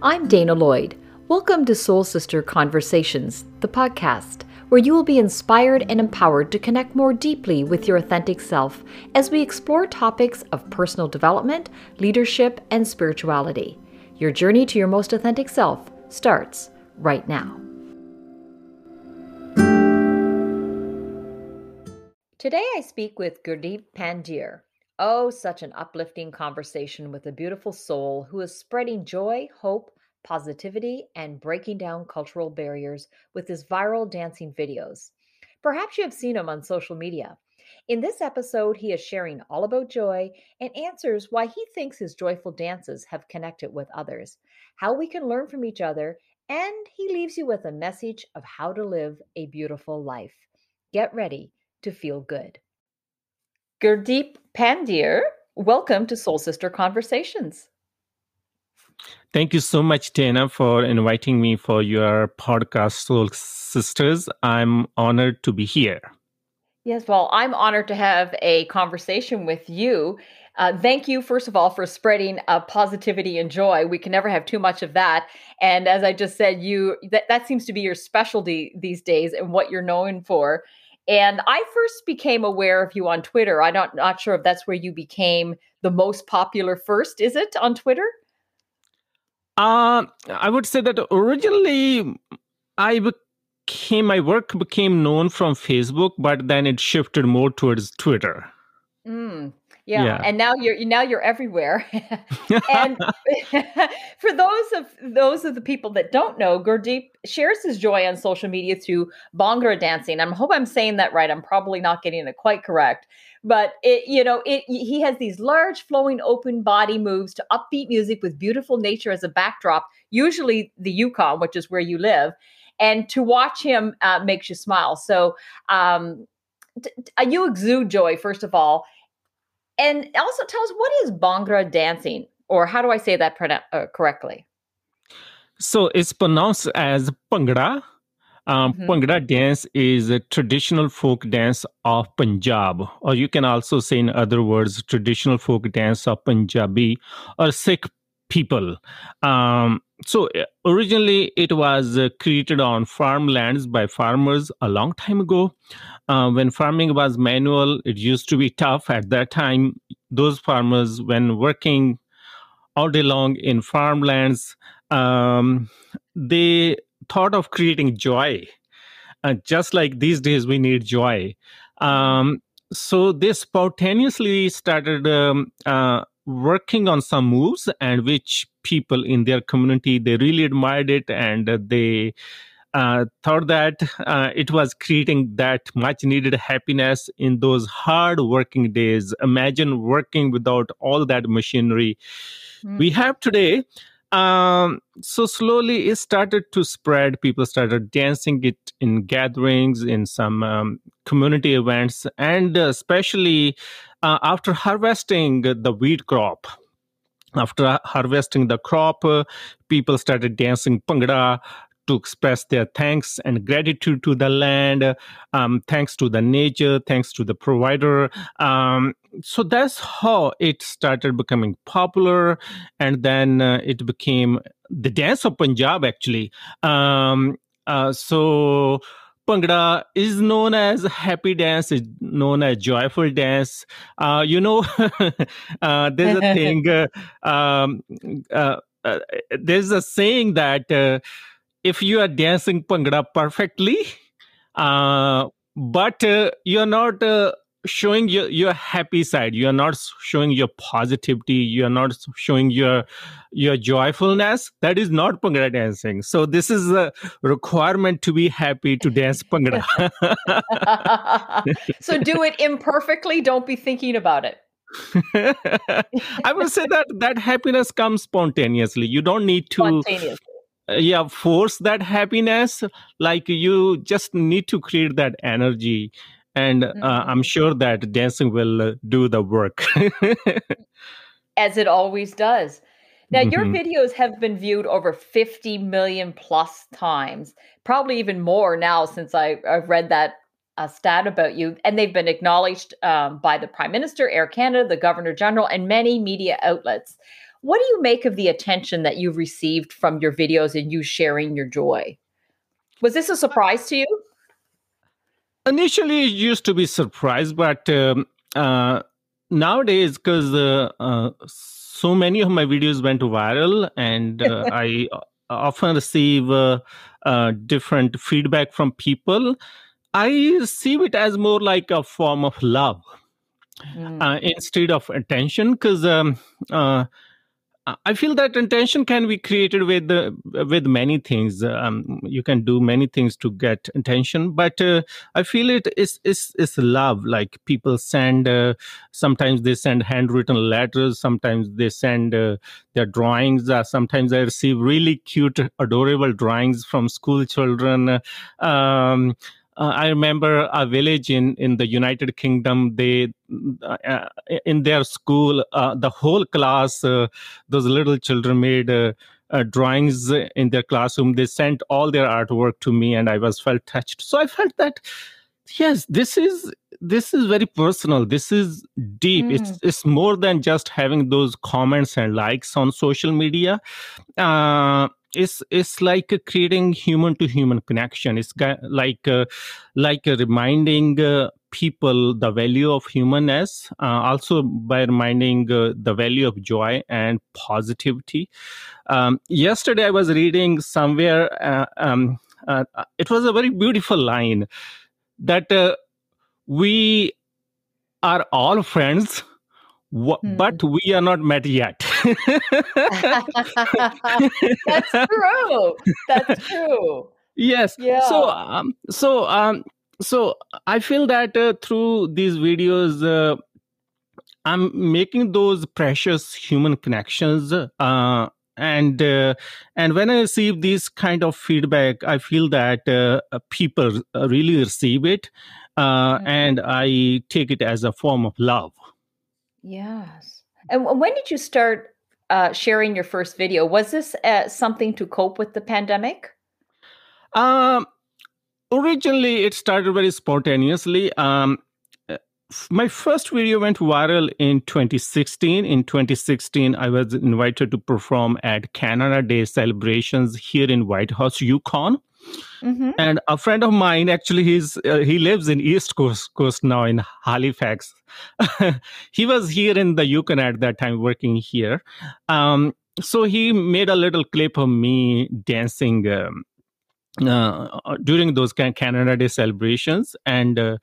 I'm Dana Lloyd. Welcome to Soul Sister Conversations, the podcast, where you will be inspired and empowered to connect more deeply with your authentic self as we explore topics of personal development, leadership, and spirituality. Your journey to your most authentic self starts right now. Today I speak with Gurdeep Pandher. Oh, such an uplifting conversation with a beautiful soul who is spreading joy, hope, positivity, and breaking down cultural barriers with his viral dancing videos. Perhaps you have seen him on social media. In this episode, he is sharing all about joy and answers why he thinks his joyful dances have connected with others, how we can learn from each other, and he leaves you with a message of how to live a beautiful life. Get ready to feel good. Gurdeep Pandher, welcome to Soul Sister Conversations. Thank you so much, Dana, for inviting me for your podcast, Soul Sisters. I'm honored to be here. Yes, well, I'm honored to have a conversation with you. Uh, thank you, first of all, for spreading uh, positivity and joy. We can never have too much of that. And as I just said, you that, that seems to be your specialty these days and what you're known for. And I first became aware of you on Twitter. I'm not, not sure if that's where you became the most popular first. Is it on Twitter? Uh, I would say that originally I became, my work became known from Facebook, but then it shifted more towards Twitter. Mm, yeah. yeah. and now you're now you're everywhere. and for those of those of the people that don't know, Gurdeep shares his joy on social media through Bhangra dancing. I hope I'm saying that right. I'm probably not getting it quite correct, but it you know it he has these large flowing open body moves to upbeat music with beautiful nature as a backdrop. Usually the Yukon, which is where you live, and to watch him uh, makes you smile. So. um t- t- you exude joy first of all and also tell us what is Bhangra dancing, or how do I say that uh, correctly? So it's pronounced as Bhangra. Um, mm-hmm. Bhangra dance is a traditional folk dance of Punjab, or you can also say, in other words, traditional folk dance of Punjabi or Sikh people. Um, so uh, originally, it was uh, created on farmlands by farmers a long time ago. Uh, when farming was manual, it used to be tough. At that time, those farmers, when working all day long in farmlands, um, they thought of creating joy. Uh, just like these days, we need joy. Um, so they spontaneously started um, uh, working on some moves and which people in their community they really admired it and they uh, thought that uh, it was creating that much needed happiness in those hard working days imagine working without all that machinery mm. we have today um, so slowly it started to spread. People started dancing it in gatherings in some um, community events and especially uh, after harvesting the wheat crop. After harvesting the crop uh, people started dancing Bhangra to express their thanks and gratitude to the land, um, thanks to the nature, thanks to the provider. Um, so that's how it started becoming popular. And then uh, it became the dance of Punjab, actually. Um, uh, so Bhangra is known as happy dance, is known as joyful dance. Uh, you know, uh, there's a thing, uh, um, uh, uh, there's a saying that uh, if you are dancing Bhangra perfectly, but you're not showing your, your happy side. You're not showing your positivity. You're not showing your your joyfulness. That is not Bhangra dancing. So this is a requirement to be happy to dance Bhangra so do it imperfectly. Don't be thinking about it. I would say that that happiness comes spontaneously. You don't need to uh, yeah force that happiness like you just need to create that energy. And uh, mm-hmm. i'm sure that dancing will uh, do the work. As it always does. Now mm-hmm. your videos have been viewed over 50 million plus times probably even more now since I, have read that uh, stat about you. And they've been acknowledged um, by the prime minister air canada the governor general and many media outlets What do you make of the attention that you've received from your videos and you sharing your joy? Was this a surprise to you? Initially, it used to be surprise, but um, uh, nowadays, because uh, uh, so many of my videos went viral, and uh, I often receive uh, uh, different feedback from people. I see it as more like a form of love mm. instead of attention, because um, I feel that intention can be created with uh, with many things. Um, you can do many things to get attention, but uh, I feel it is is is love. Like people send, uh, sometimes they send handwritten letters, sometimes they send uh, their drawings. Uh, sometimes I receive really cute, adorable drawings from school children. Um, uh, I remember a village in in the United Kingdom. They uh, uh in their school, uh, the whole class, uh, those little children made. Uh, drawings in their classroom they sent all their artwork to me and i was felt touched so i felt that yes this is this is very personal this is deep mm. it's it's more than just having those comments and likes on social media uh, it's it's like creating human to human connection. It's like uh, like reminding uh, people the value of humanness uh, also by reminding uh, the value of joy and positivity. Um, yesterday i was reading somewhere uh, um, uh, it was a very beautiful line that we are all friends hmm. but we are not met yet That's true. That's true. Yes. Yeah. So, um, so, um, so I feel that uh, through these videos, uh, I'm making those precious human connections. Uh, and uh, and when I receive this kind of feedback, I feel that uh, people really receive it, uh, mm-hmm. and I take it as a form of love. Yes. And when did you start uh, sharing your first video? Was this uh, something to cope with the pandemic? Um, originally, it started very spontaneously. Um, uh, my first video went viral in 2016. In 2016, I was invited to perform at Canada Day celebrations here in Whitehorse, Yukon. Mm-hmm. And a friend of mine, actually, he's uh, he lives in East Coast Coast now in Halifax. he was here in the Yukon at that time, working here. Um, so he made a little clip of me dancing um, uh, during those Canada Day celebrations, and uh,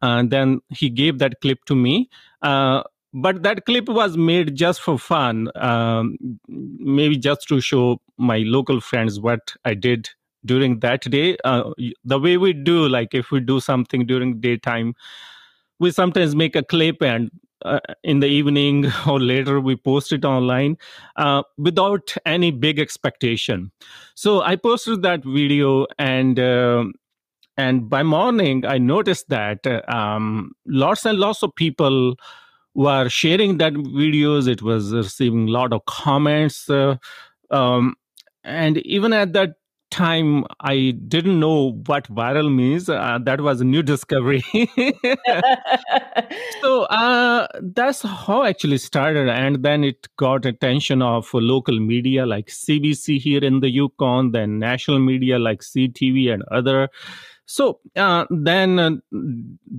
then he gave that clip to me. Uh, but that clip was made just for fun, um, maybe just to show my local friends what I did during that day uh, the way we do like if we do something during daytime we sometimes make a clip and uh, in the evening or later we post it online uh, without any big expectation. So i posted that video and uh, and by morning i noticed that um, lots and lots of people were sharing that videos. It was receiving a lot of comments uh, um, and even at that time I didn't know what viral means. Uh, that was a new discovery. so uh, that's how actually started, and then it got attention of local media like CBC here in the Yukon, then national media like CTV and other. So uh, then, uh,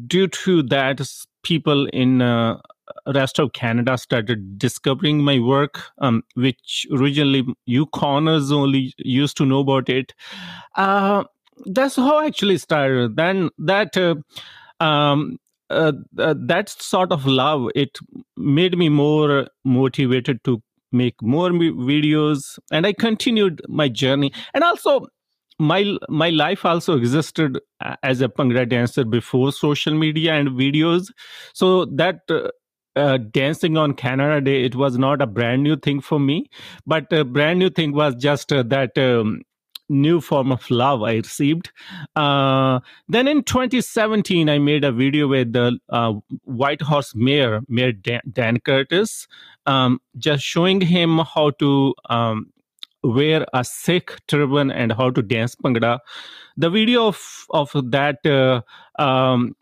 due to that, people in rest of Canada started discovering my work, um, which originally Yukoners only used to know about it. Uh, that's how I actually started. Then that uh, um, uh, that sort of love it made me more motivated to make more videos, and I continued my journey. And also, my my life also existed uh, as a Bhangra dancer before social media and videos, so that uh, uh, dancing on Canada Day, it was not a brand new thing for me, but a brand new thing was just uh, that um, new form of love I received. Uh, then in 2017, I made a video with the uh, Whitehorse Mayor, Mayor Dan, Dan Curtis, um, just showing him how to um, wear a Sikh turban and how to dance Bhangra. The video of, of that uh, um,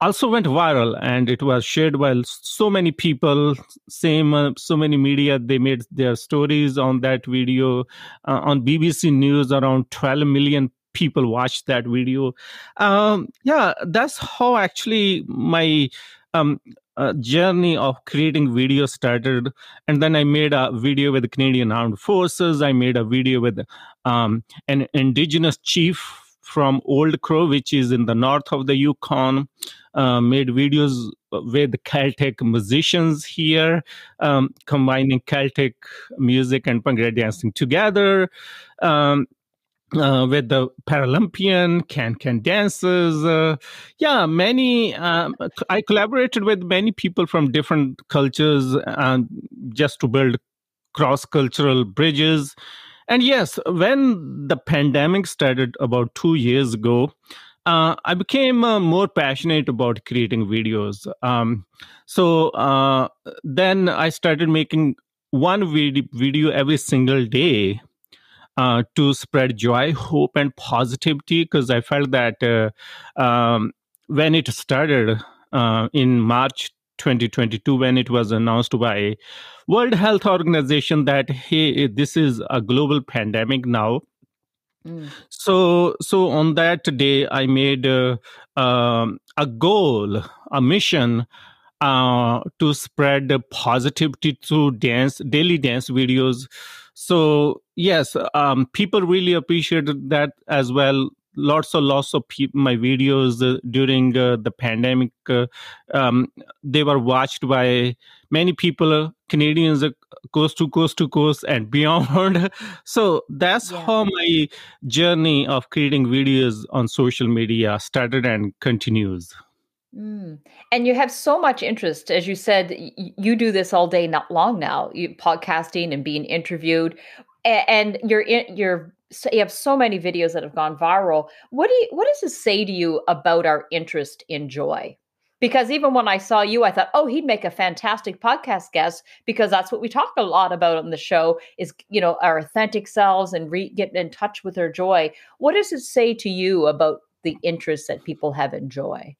also went viral and it was shared by so many people same uh, so many media they made their stories on that video. Uh, on bbc news around 12 million people watched that video. Um, yeah that's how actually my um, uh, journey of creating video started. And then i made a video with the canadian armed forces. I made a video with um, an indigenous chief from Old Crow, which is in the north of the Yukon. Uh, made videos with Celtic musicians here, um, combining Celtic music and Bhangra dancing together. Um, uh, with the Paralympian can can dances, uh, yeah, many. Um, I collaborated with many people from different cultures, um, just to build cross cultural bridges and yes, when the pandemic started about two years ago, uh, I became uh, more passionate about creating videos. Um, so uh, then I started making one vid- video every single day uh, to spread joy, hope, and positivity because I felt that uh, um, when it started uh, in March 2022 when it was announced by world health organization that hey this is a global pandemic now. Mm. so so on that day i made uh, um, a goal a mission uh, to spread positivity through dance daily dance videos. So yes um, people really appreciated that as well lots and lots of people my videos uh, during uh, the pandemic uh, um, they were watched by many people uh, canadians uh, coast to coast to coast and beyond so that's yeah. how my journey of creating videos on social media started and continues Mm. And you have so much interest, as you said. Y- you do this all day, not long now. You podcasting and being interviewed, and, and you're in, you're so you have so many videos that have gone viral. What do you what does this say to you about our interest in joy? Because even when I saw you, I thought, oh, he'd make a fantastic podcast guest because that's what we talk a lot about on the show is, you know, our authentic selves and re- getting in touch with our joy. What does it say to you about the interest that people have in joy?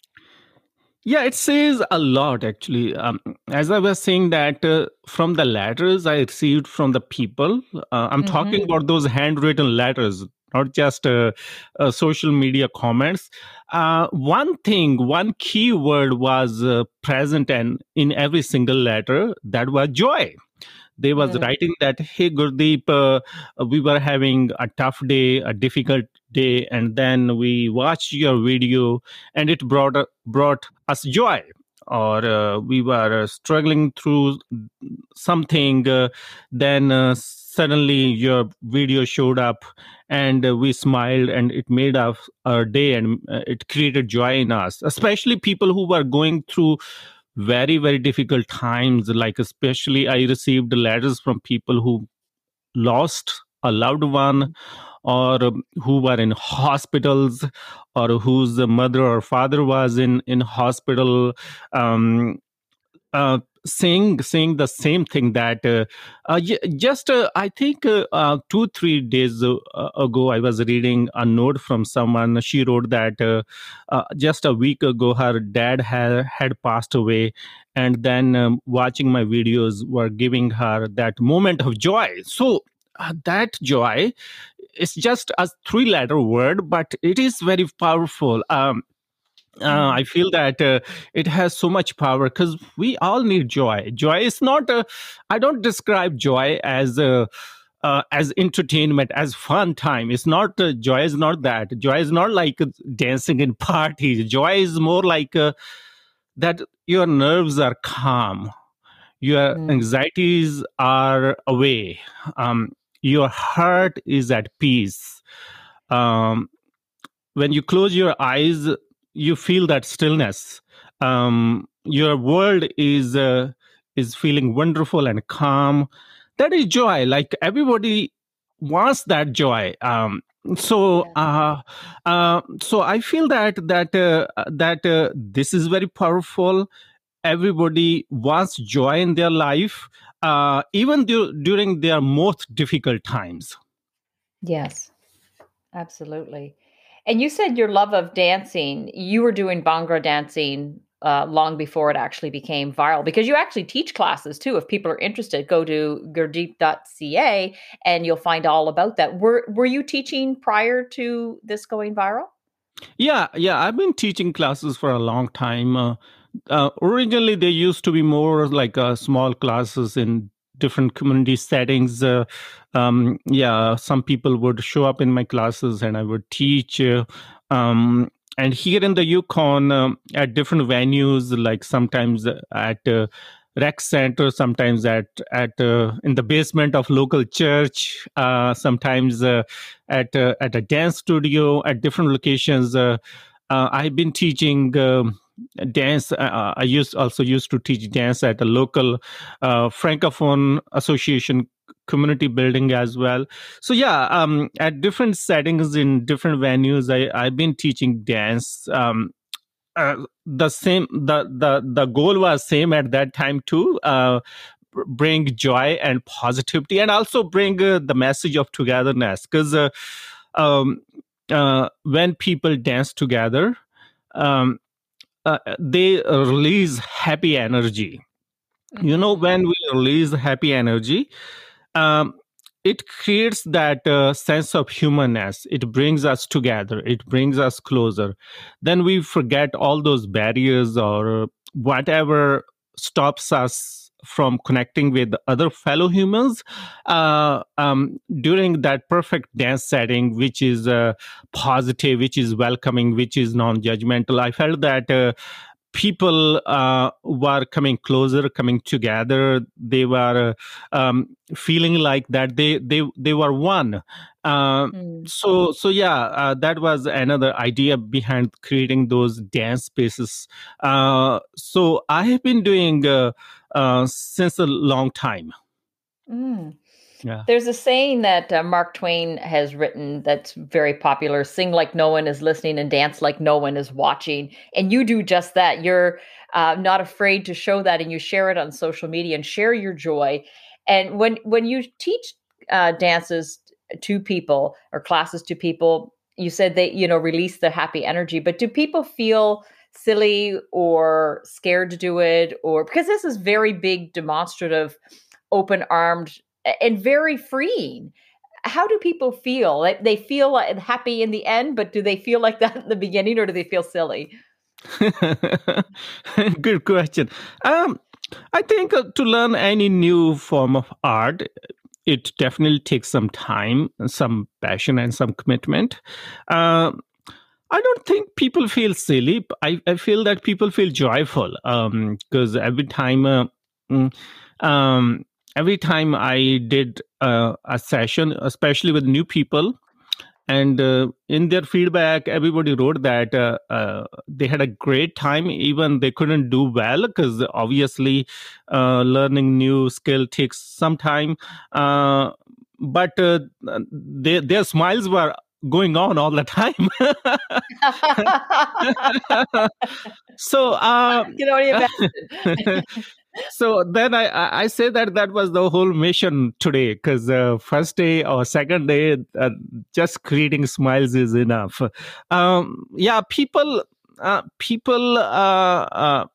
Yeah, it says a lot actually. Um, as I was saying that uh, from the letters I received from the people, uh, I'm mm-hmm. talking about those handwritten letters, not just uh, uh social media comments. Uh, one thing, one key word was uh, present and in every single letter that was joy they was writing that hey gurdeep uh, we were having a tough day a difficult day and then we watched your video and it brought brought us joy or uh, we were uh, struggling through something uh, then uh, suddenly your video showed up and we smiled and it made us our day and it created joy in us especially people who were going through very very difficult times. Like especially i received letters from people who lost a loved one or who were in hospitals or whose mother or father was in in hospital um, uh, saying saying the same thing that uh, uh, just uh, I think uh, uh, two three days ago I was reading a note from someone. She wrote that just a week ago her dad had had passed away, and then um, watching my videos were giving her that moment of joy. So that joy is just a three letter word, but it is very powerful. Um, uh, mm-hmm. I feel that uh, it has so much power because we all need joy. Joy is not. I I don't describe joy as uh, as entertainment, as fun time. It's not. Uh, joy is not that. Joy is not like dancing in parties. Joy is more like uh, that. Your nerves are calm. Your mm. anxieties are away. Um, your heart is at peace. Um, when you close your eyes, you feel that stillness. Um, your world is uh, is feeling wonderful and calm. That is joy. Like everybody wants that joy. Um, so uh, uh, so i feel that that uh, that uh, this is very powerful. Everybody wants joy in their life uh, even du- during their most difficult times yes absolutely And you said your love of dancing, you were doing Bhangra dancing uh, long before it actually became viral because you actually teach classes too. If people are interested, go to gurdeep.ca and you'll find all about that. Were, were you teaching prior to this going viral? Yeah, yeah. I've been teaching classes for a long time. Uh, uh, originally, they used to be more like uh, small classes in different community settings. Uh, um, yeah, some people would show up in my classes and I would teach. Uh, um, and here in the Yukon, um, at different venues, like sometimes at uh, rec center, sometimes at at uh, in the basement of local church, sometimes at at a dance studio, at different locations. I've been teaching. Dance uh, i used also used to teach dance at a local uh, francophone association community building as well. So yeah um, at different settings in different venues i i've been teaching dance um, uh, the same the the the goal was same at that time too uh, bring joy and positivity and also bring uh, the message of togetherness. Because uh, um, when people dance together um, uh, they release happy energy. Mm-hmm. you know when we release happy energy um, it creates that uh, sense of humanness. It brings us together. It brings us closer. Then we forget all those barriers or whatever stops us from connecting with other fellow humans uh, um, during that perfect dance setting, which is uh, positive, which is welcoming, which is non-judgmental. I felt that uh, people uh, were coming closer, coming together. They were uh, um, feeling like that they they they were one. Mm. So so yeah, uh, that was another idea behind creating those dance spaces. Uh, so I have been doing uh, since a long time. Mm. Yeah. There's a saying that uh, Mark Twain has written that's very popular sing like no one is listening and dance like no one is watching. And you do just that. You're uh, not afraid to show that and you share it on social media and share your joy. And when, when you teach uh, dances to people or classes to people, you said they, you know, release the happy energy, but do people feel silly or scared to do it or because this is very big demonstrative open armed and very freeing. How do people feel? They feel happy in the end but do they feel like that in the beginning or do they feel silly? Good question. Um, i think uh, to learn any new form of art it definitely takes some time some passion and some commitment. Uh, I don't think people feel silly. I, I feel that people feel joyful because um, every time, uh, mm, um, every time I did uh, a session, especially with new people, and uh, in their feedback, everybody wrote that uh, uh, they had a great time, even they couldn't do well because obviously uh, learning new skill takes some time. but they, their smiles were going on all the time. so, uh, you know, so then I, I say that that was the whole mission today because uh, first day or second day uh, just creating smiles is enough um, yeah people uh, people uh, uh,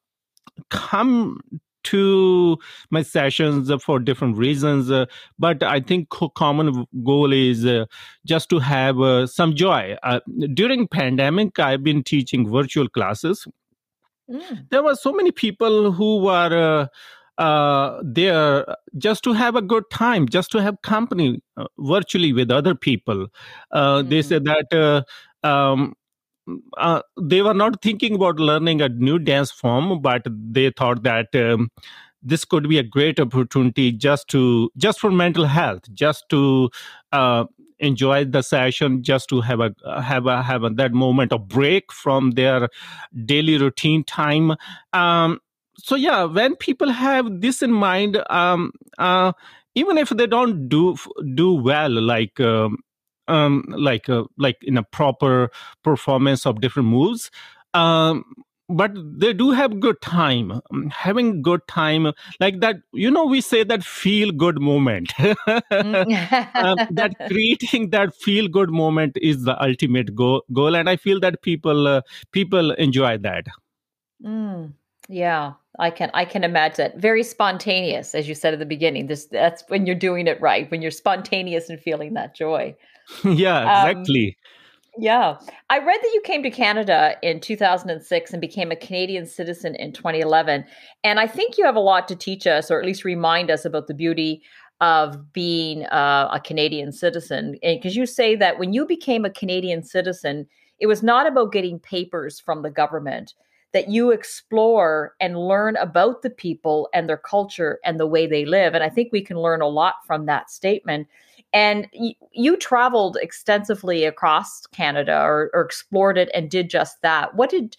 come to my sessions for different reasons uh, but i think common goal is uh, just to have uh, some joy uh, during pandemic i've been teaching virtual classes mm. there were so many people who were uh, uh, there just to have a good time, just to have company virtually with other people. Mm. They said that um, uh, they were not thinking about learning a new dance form, but they thought that um, this could be a great opportunity just to just for mental health, just to uh, enjoy the session, just to have a have a have a, that moment of break from their daily routine time. Um, so yeah, when people have this in mind, um, uh, even if they don't do do well, like um, um, like a, uh, like in a proper performance of different moves. Um, but they do have good time um, having good time like that you know we say that feel good moment mm. um, that creating that feel good moment is the ultimate goal goal and i feel that people uh, people enjoy that mm. yeah i can i can imagine that very spontaneous as you said at the beginning this that's when you're doing it right when you're spontaneous and feeling that joy yeah exactly um, yeah. I read that you came to Canada in 2006 and became a Canadian citizen in 2011. And I think you have a lot to teach us, or at least remind us about the beauty of being uh, a Canadian citizen. Because you say that when you became a Canadian citizen, it was not about getting papers from the government, that you explore and learn about the people and their culture and the way they live. And I think we can learn a lot from that statement. And you traveled extensively across Canada or, or explored it and did just that. What did,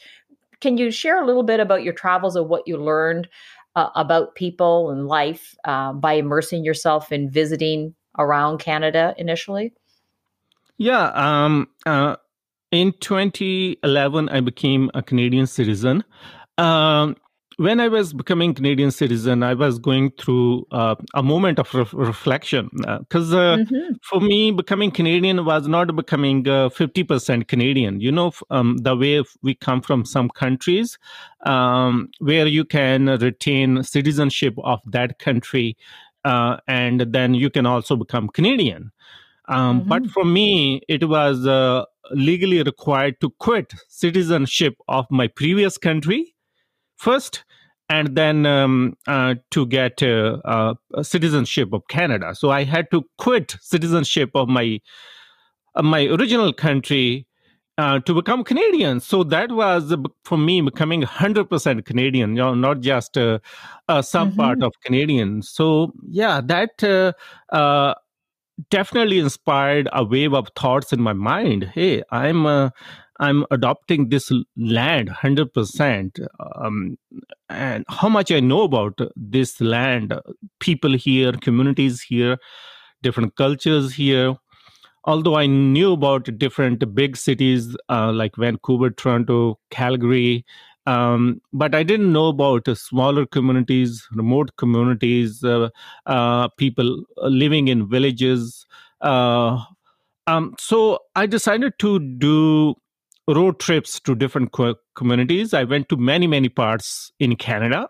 can you share a little bit about your travels of what you learned uh, about people and life uh, by immersing yourself in visiting around Canada initially? Yeah. Um, uh, in 2011, I became a Canadian citizen. Um, when I was becoming Canadian citizen, I was going through uh, a moment of re- reflection because uh, uh, mm-hmm. for me, becoming Canadian was not becoming uh, fifty percent Canadian. You know, um, the way we come from some countries um, where you can retain citizenship of that country, uh, and then you can also become Canadian. Um, mm-hmm. But for me, it was uh, legally required to quit citizenship of my previous country first and then um, uh, to get uh, uh, citizenship of Canada. So I had to quit citizenship of my my original country uh, to become Canadian. So that was uh, for me becoming 100% Canadian, you know, not just uh, uh, some mm-hmm. part of Canadian. So yeah, that definitely inspired a wave of thoughts in my mind. Hey, I'm I'm adopting this land 100%. Um, and how much I know about this land, people here, communities here, different cultures here. Although I knew about different big cities uh, like Vancouver, Toronto, Calgary, um, but I didn't know about uh, smaller communities, remote communities, uh, uh, people living in villages. Uh, um, so I decided to do road trips to different co- communities. I went to many, many parts in Canada.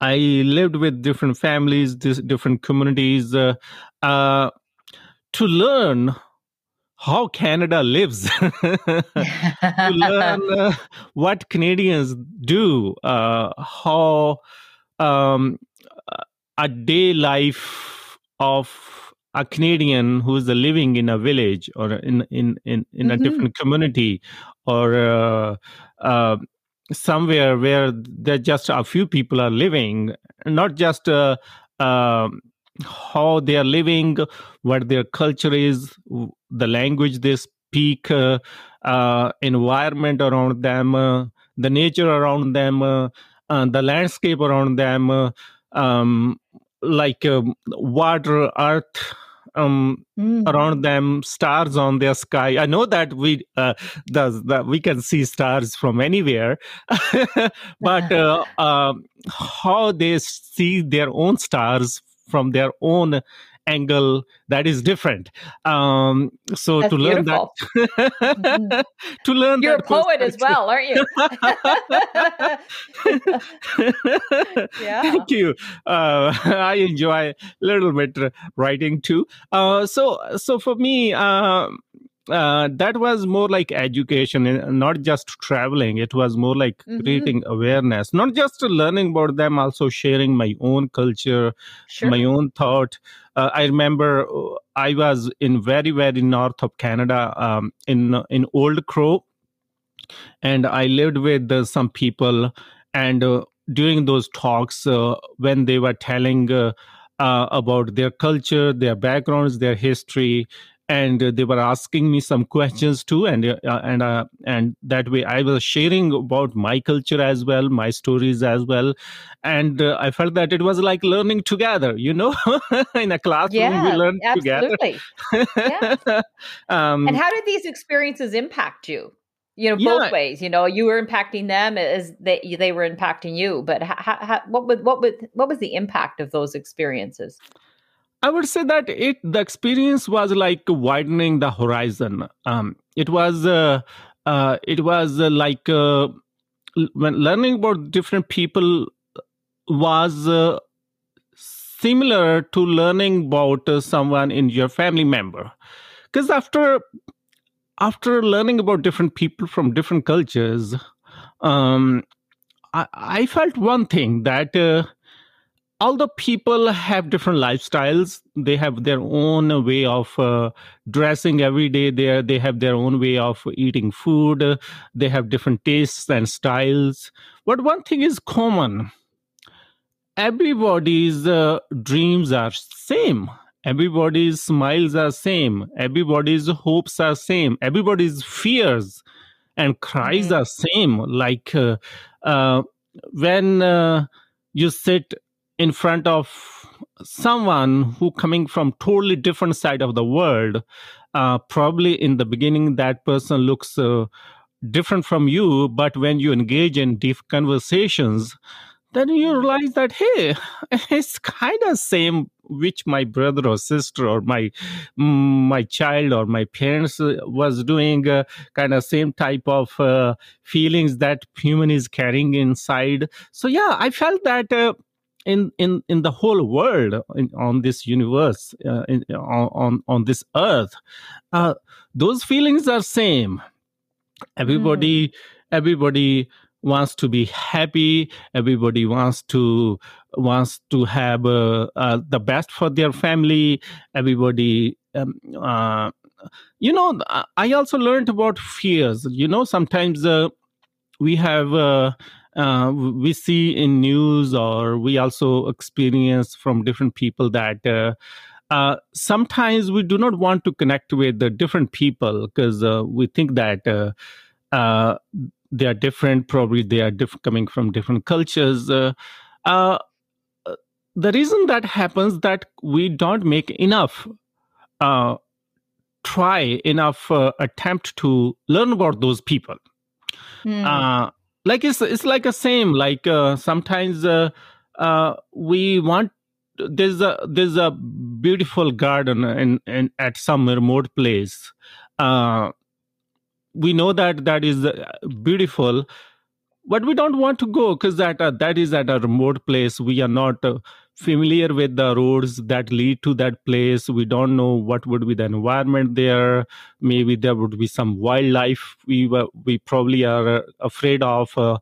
I lived with different families, different communities uh, uh, to learn how Canada lives, to learn uh, what Canadians do, uh, how um, a day life of a Canadian who's living in a village or in in in, in mm-hmm. a different community or uh, uh, somewhere where there just a few people are living, not just uh, um, how they are living, what their culture is, the language they speak, uh, uh, environment around them, uh, the nature around them, the landscape around them. Um, like um, water, earth, um mm. around them stars on their sky i know that we uh does that we can see stars from anywhere but uh, uh, how they see their own stars from their own angle that is different um so That's to learn beautiful. that mm-hmm. to learn you're a poet as well aren't you yeah thank you uh, i enjoy a little bit writing too uh, so so for me um uh, that was more like education not just traveling it was more like mm-hmm. creating awareness not just learning about them also sharing my own culture sure. my own thought uh, i remember uh, i was in very very north of canada um, in in old crow and i lived with uh, some people and uh, during those talks uh, when they were telling about their culture their backgrounds their history and they were asking me some questions too and uh, and uh, and that way i was sharing about my culture as well my stories as well and uh, i felt that it was like learning together you know in a classroom yeah, we learn absolutely. together yeah. um, and how did these experiences impact you you know both yeah. ways you know you were impacting them as they they were impacting you but ha, ha, what would what would what was the impact of those experiences i would say that it the experience was like widening the horizon. Um it was uh, uh it was uh, like uh, when learning about different people was uh, similar to learning about uh, someone in your family member. Because after after learning about different people from different cultures, um, I, I, felt one thing that uh, although people have different lifestyles, they have their own way of uh, dressing every day. They they have their own way of eating food. they have different tastes and styles. But one thing is common: everybody's uh, dreams are same everybody's smiles are same everybody's hopes are same everybody's fears and cries mm-hmm. are same like uh, uh, when uh, you sit in front of someone who coming from totally different side of the world uh, probably in the beginning that person looks uh, different from you but when you engage in deep conversations then you realize that hey it's kind of same which my brother or sister or my my child or my parents uh, was doing uh, kind of same type of uh, feelings that human is carrying inside. So yeah i felt that uh, in in in the whole world in, on this universe uh, in, on on this earth uh, those feelings are same. Everybody mm. everybody wants to be happy. Everybody wants to wants to have uh, uh, the best for their family. Everybody um, uh, you know i also learned about fears. You know sometimes uh, we have uh, uh, we see in news or we also experience from different people that uh, sometimes we do not want to connect with the different people because uh, we think that uh, they are different probably they are diff- coming from different cultures uh, uh, the reason that happens that we don't make enough uh, try enough uh, attempt to learn about those people mm. Like it's it's like a same like uh, sometimes we want there's a there's a beautiful garden in, in at some remote place. Uh, we know that that is uh, beautiful but we don't want to go because that uh, that is at a remote place. We are not uh, familiar with the roads that lead to that place. We don't know what would be the environment there. Maybe there would be some wildlife we were, we probably are uh, afraid of uh,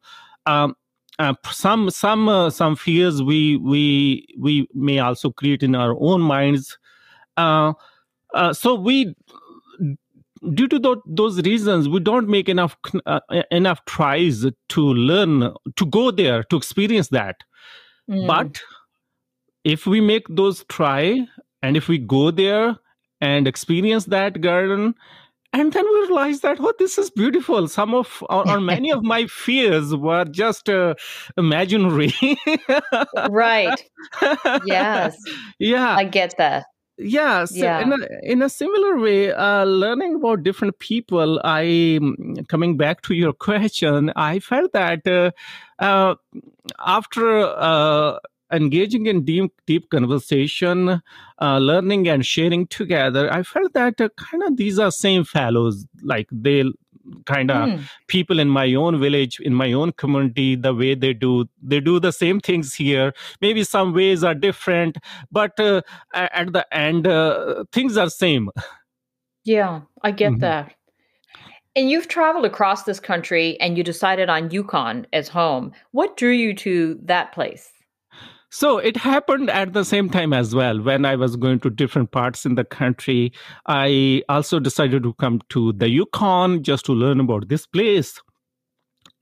um, uh, some some uh, some fears we we we may also create in our own minds. So we due to th- those reasons we don't make enough uh, enough tries to learn to go there to experience that. Mm. but if we make those try and if we go there and experience that garden and then we realize that oh this is beautiful. Some of or, or many of my fears were just uh, imaginary. Right. Yes. Yeah. I get that. Yeah, so yeah. In, a, in a similar way uh, learning about different people i mm, coming back to your question i felt that uh, uh, after uh, engaging in deep deep conversation uh, learning and sharing together i felt that uh, kind of these are same fellows. Like they kind of mm. people in my own village in my own community the way they do they do the same things here. Maybe some ways are different but uh, at the end uh, things are same. Yeah i get mm-hmm. that. And you've traveled across this country and you decided on yukon as home. What drew you to that place so it happened at the same time as well. When I was going to different parts in the country, I also decided to come to the Yukon just to learn about this place.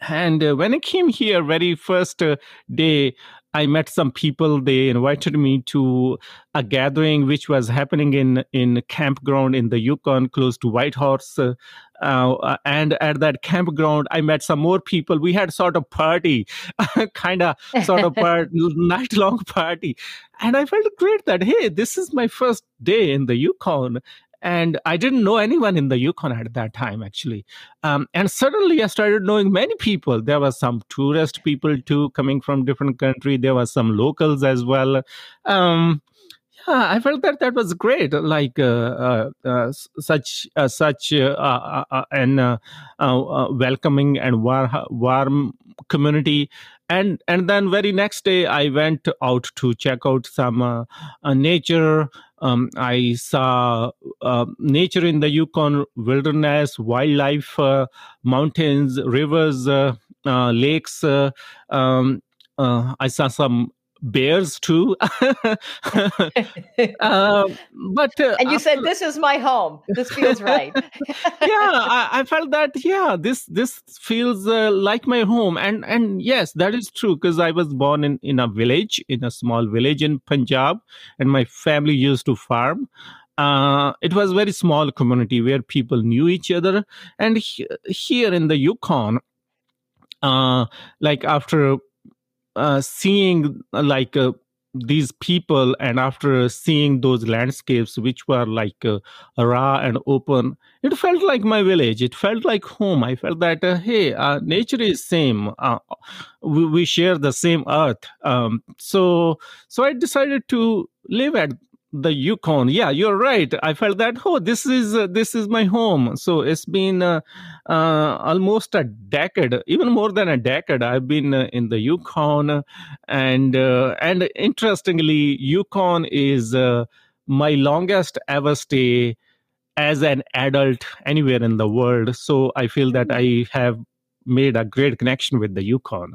And uh, when I came here, very first uh, day, I met some people. They invited me to a gathering which was happening in in campground in the Yukon, close to Whitehorse. Uh, uh, and at that campground, I met some more people. We had sort of party, kind of sort of part, night long party, and I felt great that hey, this is my first day in the Yukon, and I didn't know anyone in the Yukon at that time, actually. Um, and suddenly, I started knowing many people. There were some tourist people too, coming from different country. There were some locals as well. Um, I felt that that was great. Like uh, uh, uh, such uh, such uh, uh, an welcoming and war- warm community and and then very next day i went out to check out some nature um, i saw nature in the yukon wilderness wildlife mountains rivers lakes um, i saw some bears too. uh, but uh, and you after, said this is my home. This feels right. yeah, I, I, felt that. Yeah, this this feels uh, like my home, and and yes, that is true because I was born in in a village, in a small village in Punjab, and my family used to farm. Uh, it was a very small community where people knew each other, and he, here in the Yukon, uh, like after uh, seeing uh, like uh, these people and after seeing those landscapes which were like uh, raw and open it felt like my village. It felt like home. I felt that uh, hey uh, nature is same. We, we, share the same earth. Um, so so i decided to live at the Yukon. Yeah, you're right. I felt that oh, this is uh, this is my home. So it's been uh, uh, almost a decade, even more than a decade. I've been uh, in the Yukon, and uh, and interestingly, Yukon is uh, my longest ever stay as an adult anywhere in the world. So I feel that I have made a great connection with the Yukon.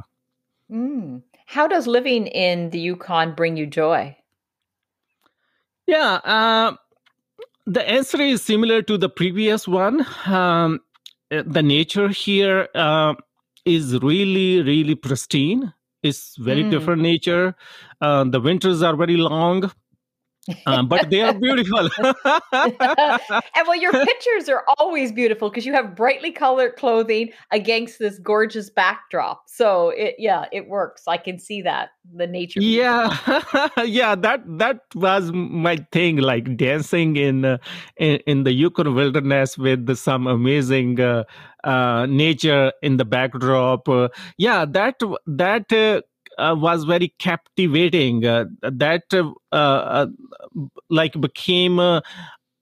Mm. How does living in the Yukon bring you joy? Yeah, uh, the answer is similar to the previous one. Um, uh, the nature here uh, is really, really pristine. It's very mm. different nature. Uh, the winters are very long um, but they are beautiful. and well, your pictures are always beautiful because you have brightly colored clothing against this gorgeous backdrop. So it, yeah, it works. I can see that the nature. Yeah, yeah. That that was my thing, like dancing in uh, in, in, the Yukon wilderness with some amazing. Uh, uh, nature in the backdrop. Uh, yeah, that that uh, was very captivating. Uh, that uh, uh like became uh,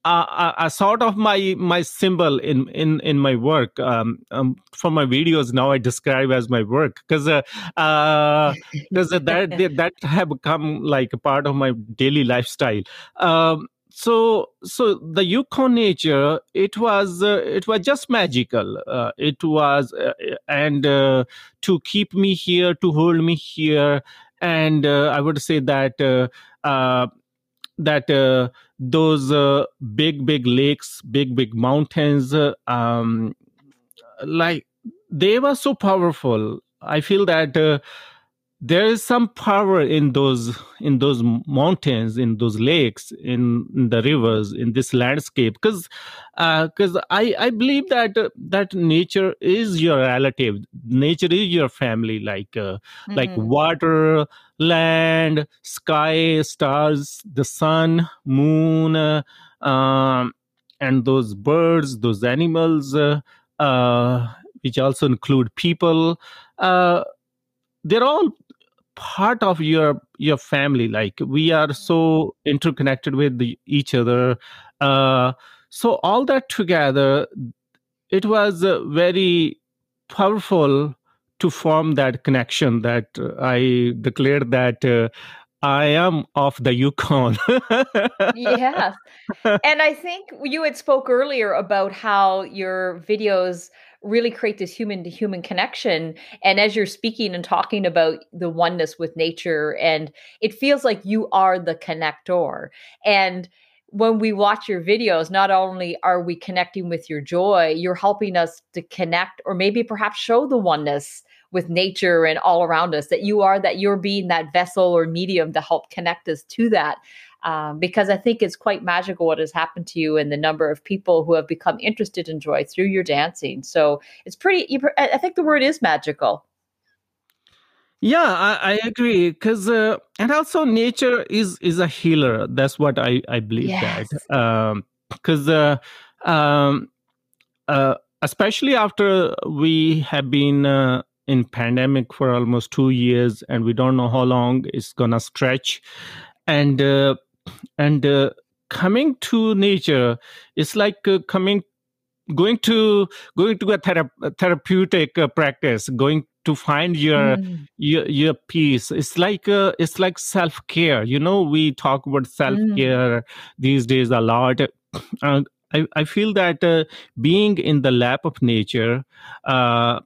a, a, sort of my my symbol in in in my work um, um, for my videos now i describe as my work because uh, uh that that have become like a part of my daily lifestyle um, so so the yukon nature it was uh, it was just magical. Uh, it was uh, and uh, to keep me here to hold me here and uh, i would say that uh, that those big big lakes big big mountains um, like they were so powerful. I feel that there is some power in those in those mountains in those lakes in, in the rivers in this landscape. Because because uh, i i believe that uh, that nature is your relative. Nature is your family like uh, mm-hmm. like water land sky stars the sun moon uh, um, and those birds those animals uh, uh, which also include people. They're all part of your your family like we are so interconnected with the, each other uh, so all that together it was uh, very powerful to form that connection that uh, i declared that uh, I am of the Yukon. yes. And I think you had spoke earlier about how your videos really create this human to human connection. And as you're speaking and talking about the oneness with nature, and it feels like you are the connector. And when we watch your videos, not only are we connecting with your joy, you're helping us to connect or maybe perhaps show the oneness with nature and all around us that you are that you're being that vessel or medium to help connect us to that um, because I think it's quite magical what has happened to you and the number of people who have become interested in joy through your dancing. So it's pretty. I think the word is magical. Yeah, I, I agree. Because uh, and also nature is is a healer. That's what I I believe yes. that. Um, because uh, um, uh, especially after we have been uh, in pandemic for almost two years and we don't know how long it's gonna stretch and uh, and uh, coming to nature is like uh, coming going to going to a, thera- a therapeutic uh, practice going to find your mm. your your peace it's like uh, it's like self care you know we talk about self care mm. these days a lot uh, I, I feel that uh, being in the lap of nature uh,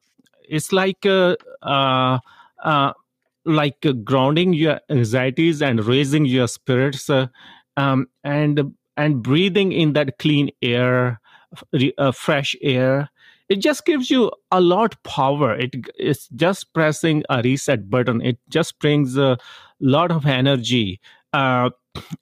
it's like uh, uh, uh like grounding your anxieties and raising your spirits um, and and breathing in that clean air uh, fresh air it just gives you a lot power. It is just pressing a reset button. It just brings a lot of energy uh,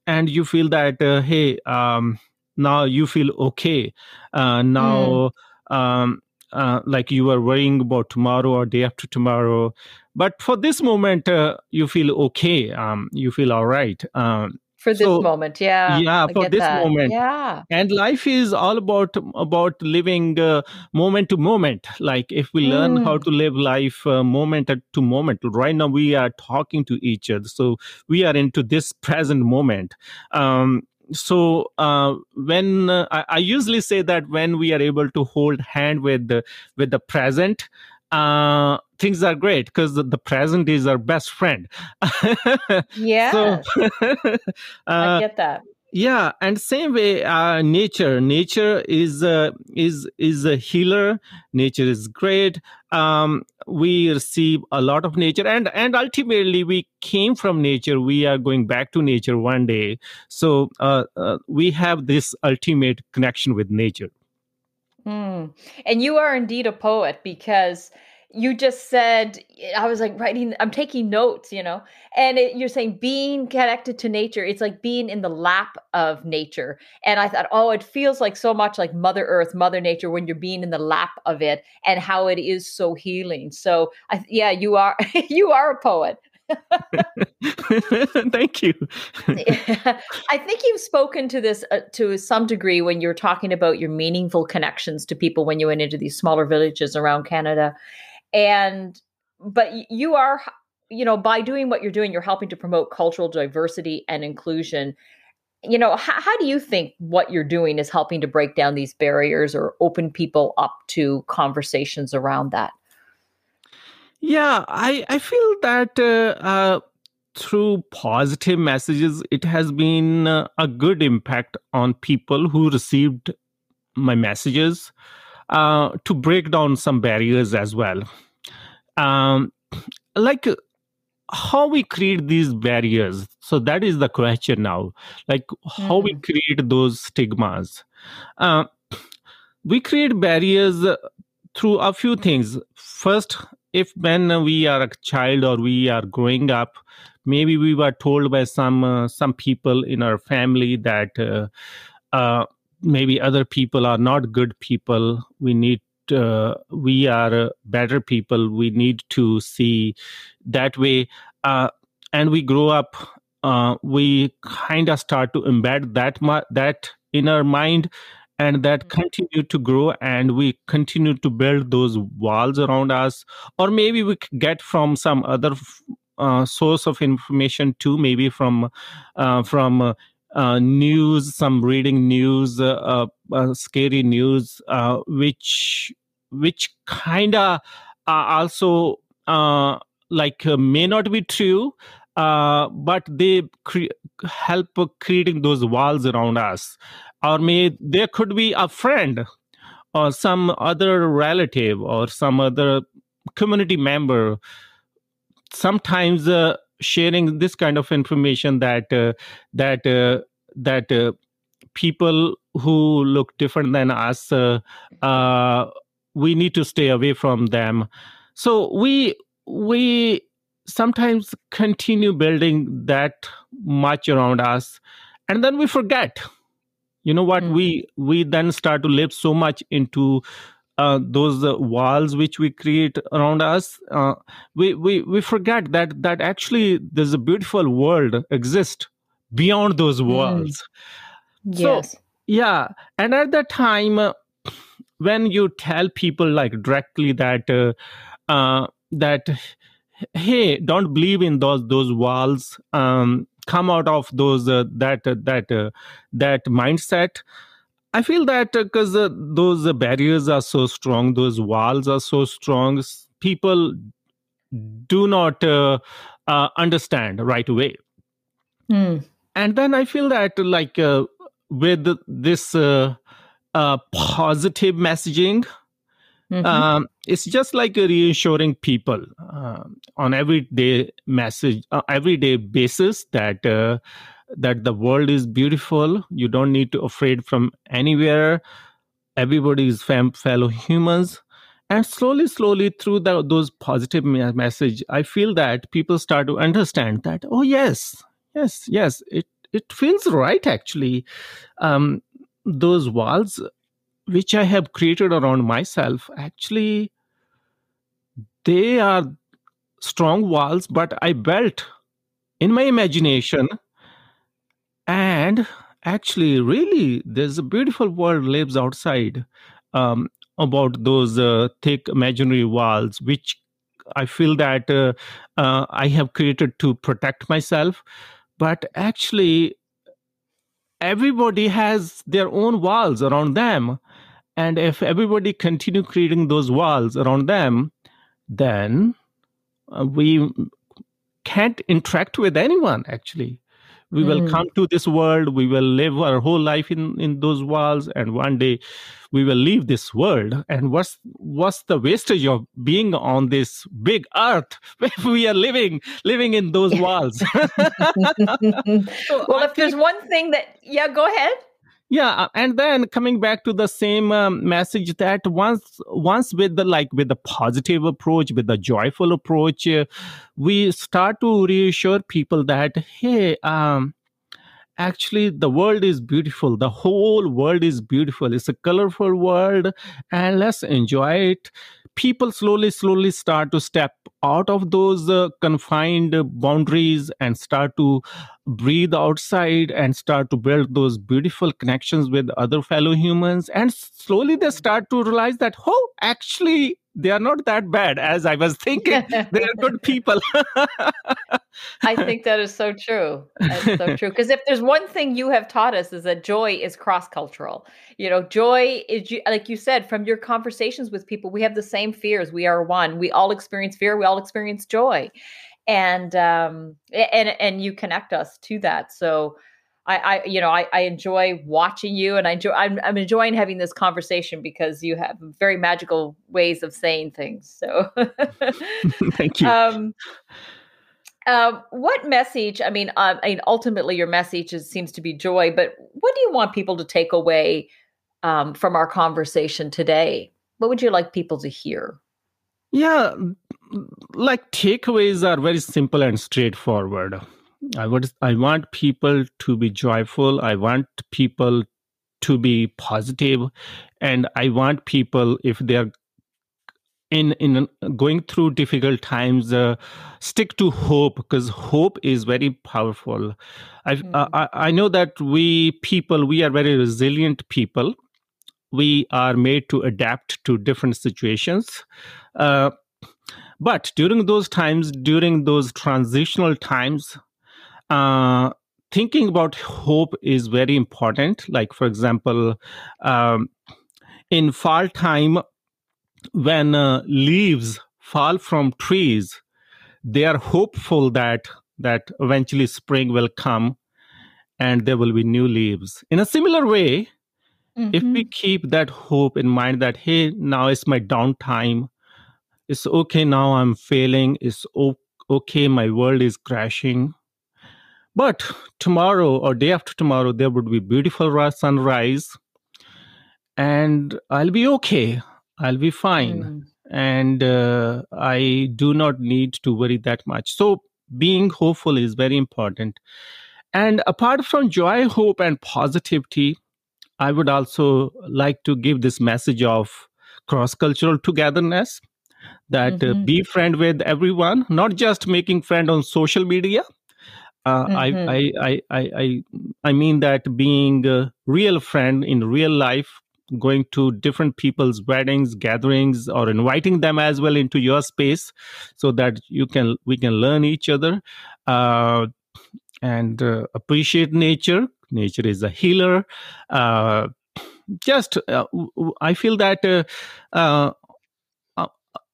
and you feel that uh, hey um, now you feel okay. Uh, now mm. um, uh, like you are worrying about tomorrow or day after tomorrow but for this moment uh, you feel okay um, you feel all right um, for this so, moment yeah yeah I for this that. moment. Yeah. And life is all about about living uh, moment to moment. Like if we learn mm. how to live life uh, moment to moment right now we are talking to each other. So we are into this present moment. Um, so uh, when uh, I, I, usually say that when we are able to hold hand with the with the present uh, things are great because the, the, present is our best friend. Yeah. so, i uh, get that. yeah and same way uh, nature. Nature is uh, is is a healer. Nature is great. Um, we receive a lot of nature and and ultimately we came from nature. We are going back to nature one day. So uh, uh, we have this ultimate connection with nature mm. and you are indeed a poet because you just said i was like writing i'm taking notes you know and it, you're saying being connected to nature it's like being in the lap of nature. And i thought oh it feels like so much like mother earth mother nature when you're being in the lap of it and how it is so healing. So I, yeah you are you are a poet Thank you. I think you've spoken to this uh, to some degree when you're talking about your meaningful connections to people when you went into these smaller villages around Canada. And but you are you know by doing what you're doing you're helping to promote cultural diversity and inclusion. You know how, how do you think what you're doing is helping to break down these barriers or open people up to conversations around that yeah i i feel that uh, uh, through positive messages it has been uh, a good impact on people who received my messages uh, to break down some barriers as well. Um, like how we create these barriers. So that is the question now. Like how mm. we hmm. create those stigmas. Uh, we create barriers through a few things. First, if when we are a child or we are growing up, maybe we were told by some uh, some people in our family that uh, uh, maybe other people are not good people. We need uh, we are better people. We need to see that way. Uh, and we grow up uh, we kind of start to embed that that in our mind and that mm-hmm. continue to grow and we continue to build those walls around us or maybe we get from some other uh, source of information too maybe from uh, from uh, uh, news, some reading news, uh, uh, uh scary news, uh, which which kind of also like may not be true, but they cre- help creating those walls around us, or may there could be a friend or some other relative or some other community member sometimes uh, sharing this kind of information that uh, that uh, that uh, people who look different than us uh, uh, we need to stay away from them. So we we sometimes continue building that much around us and then we forget you know what mm-hmm. we we then start to live so much into uh, those uh, walls which we create around us uh, we, we we forget that that actually there's a beautiful world exist beyond those hmm. walls mm. yes so yeah and at that time uh, when you tell people like directly that uh, uh, that hey don't believe in those those walls um, come out of those uh, that uh, that uh, that mindset i feel that because uh, those barriers are so strong those walls are so strong people do not understand right away mm. and then i feel that like with this uh, uh, positive messaging. Mm-hmm. Um, it's just like reassuring people uh, on everyday message, uh, everyday basis that uh, that the world is beautiful. You don't need to afraid from anywhere. Everybody is fam- fellow humans, and slowly, slowly through the, those positive message, I feel that people start to understand that. Oh yes, yes, yes. It it feels right actually. Um, those walls which I have created around myself actually they are strong walls, but I built in my imagination. And actually, really, there's a beautiful world lives outside um, about those uh, thick imaginary walls, which I feel that uh, uh, I have created to protect myself but actually everybody has their own walls around them and if everybody continue creating those walls around them then uh, we can't interact with anyone actually. We will mm. come to this world we will live our whole life in in those walls and one day we will leave this world. And what's what's the wastage of being on this big earth if we are living living in those walls? So well I if think, there's one thing that yeah go ahead yeah uh, and then coming back to the same um, message that once once with the like with the positive approach with the joyful approach uh, we start to reassure people that hey um actually the world is beautiful. The whole world is beautiful. It's a colorful world and let's enjoy it. People slowly slowly start to step out of those uh, confined boundaries and start to breathe outside and start to build those beautiful connections with other fellow humans and slowly they start to realize that oh actually they are not that bad as I was thinking. they are good people. I think that is so true. That's so true. Because if there's one thing you have taught us is that joy is cross cultural. You know, joy is like you said from your conversations with people. We have the same fears. We are one. We all experience fear. We all experience joy, and um, and and you connect us to that. So I, I you know I, I enjoy watching you and I enjoy I'm, I'm enjoying having this conversation because you have very magical ways of saying things so. Thank you. Um, uh, what message I mean uh, I mean ultimately your message is, seems to be joy but what do you want people to take away um, from our conversation today? What would you like people to hear yeah like takeaways are very simple and straightforward I would I want people to be joyful. I want people to be positive, and I want people if they're in in going through difficult times uh, stick to hope because hope is very powerful mm. I, I know that we people we are very resilient people we are made to adapt to different situations uh, but during those times during those transitional times uh, thinking about hope is very important. Like, for example, um, in fall time, when uh, leaves fall from trees, they are hopeful that that eventually spring will come and there will be new leaves. In a similar way, mm-hmm. if we mm-hmm. keep that hope in mind that hey, now is my downtime, it's okay now I'm failing, it's okay, my world is crashing but tomorrow or day after tomorrow, there would be beautiful sunrise, and I'll be okay. I'll be fine. Mm. And uh, I do not need to worry that much. So, being hopeful is very important. And apart from joy, hope, and positivity, I would also like to give this message of cross cultural togetherness that uh, mm-hmm. uh, be friend with everyone, not just making friend on social media, uh, mm-hmm. I, I, I, I, I mean that being a real friend in real life, going to different people's weddings, gatherings, or inviting them as well into your space, so that you can we can learn each other uh, and uh, appreciate nature. Nature is a healer. Uh, just uh, I feel that uh, uh,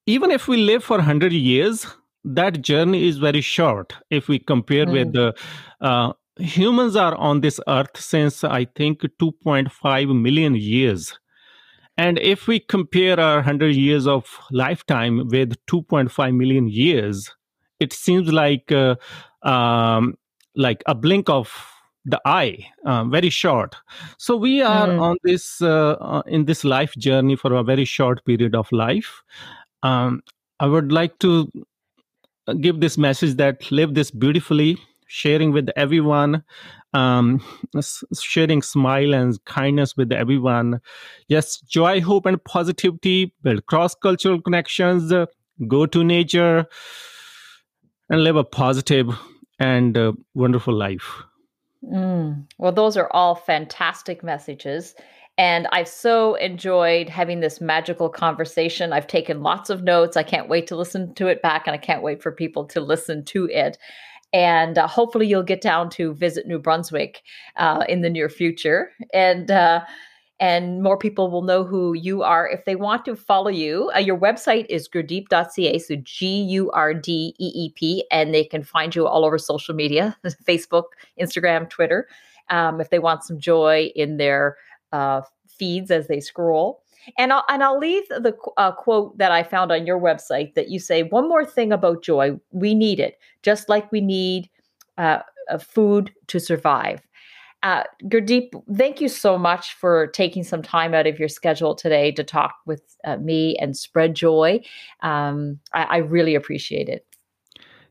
even if we live for 100 years that journey is very short if we compare mm. with the uh, humans are on this earth since i think 2.5 million years and if we compare our 100 years of lifetime with 2.5 million years it seems like uh, um, like a blink of the eye uh, very short so we are mm. on this uh, uh, in this life journey for a very short period of life um, I would like to uh, give this message that live this beautifully, sharing with everyone, um, sharing smile and kindness with everyone. Yes, joy, hope, and positivity, build cross cultural connections, uh, go to nature, and live a positive and uh, wonderful life. Mm. Well, those are all fantastic messages. And I've so enjoyed having this magical conversation. I've taken lots of notes. I can't wait to listen to it back, and I can't wait for people to listen to it. And uh, hopefully, you'll get down to visit New Brunswick uh, in the near future. And uh, and more people will know who you are if they want to follow you. Uh, your website is gurdeep.ca, so G U R D E E P, and they can find you all over social media Facebook, Instagram, Twitter. Um, if they want some joy in their uh, feeds as they scroll. And I'll, and I'll leave the uh, quote that I found on your website that you say, one more thing about joy. We need it, just like we need uh, food to survive. Uh, Gurdeep, thank you so much for taking some time out of your schedule today to talk with uh, me and spread joy. Um, I, I really appreciate it.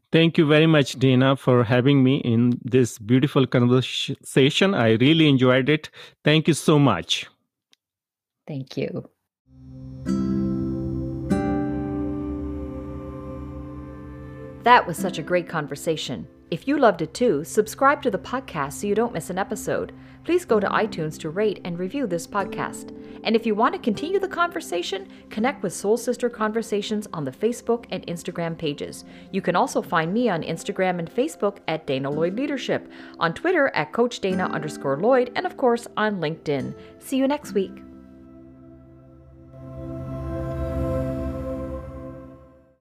Thank you very much, Dana, for having me in this beautiful conversation. I really enjoyed it. Thank you so much. Thank you. That was such a great conversation. If you loved it too, subscribe to the podcast so you don't miss an episode. Please go to iTunes to rate and review this podcast. And if you want to continue the conversation, connect with Soul Sister Conversations on the Facebook and Instagram pages. You can also find me on Instagram and Facebook at Dana Lloyd Leadership, on Twitter at Coach Dana underscore Lloyd, and of course on LinkedIn. See you next week.